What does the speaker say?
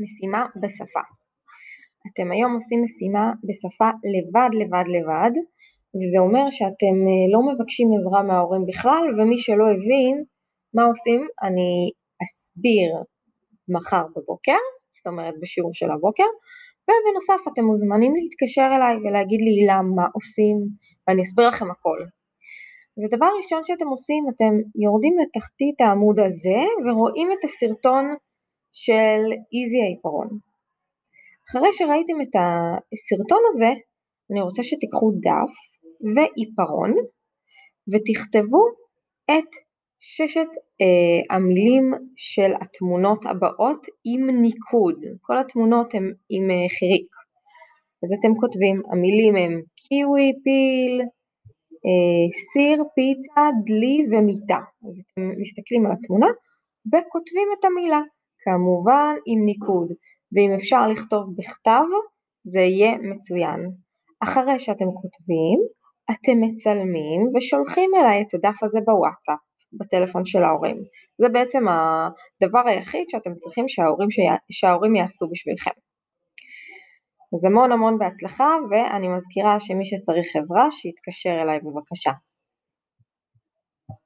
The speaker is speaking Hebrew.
משימה בשפה. אתם היום עושים משימה בשפה לבד לבד לבד וזה אומר שאתם אה, לא מבקשים עזרה מההורים בכלל ומי שלא הבין מה עושים אני אסביר מחר בבוקר, זאת אומרת בשיעור של הבוקר ובנוסף אתם מוזמנים להתקשר אליי ולהגיד לי למה עושים ואני אסביר לכם הכל. אז הדבר הראשון שאתם עושים, אתם יורדים לתחתית העמוד הזה ורואים את הסרטון של איזי העיפרון. אחרי שראיתם את הסרטון הזה, אני רוצה שתיקחו דף ועיפרון ותכתבו את ששת אה, המילים של התמונות הבאות עם ניקוד, כל התמונות הן עם אה, חיריק. אז אתם כותבים, המילים הם קיווי, פיל, אה, סיר, פיצה, דלי ומיטה. אז אתם מסתכלים על התמונה וכותבים את המילה, כמובן עם ניקוד, ואם אפשר לכתוב בכתב זה יהיה מצוין. אחרי שאתם כותבים, אתם מצלמים ושולחים אליי את הדף הזה בוואטסאפ, בטלפון של ההורים. זה בעצם הדבר היחיד שאתם צריכים שההורים, שההורים יעשו בשבילכם. אז המון המון בהצלחה ואני מזכירה שמי שצריך עזרה שיתקשר אליי בבקשה.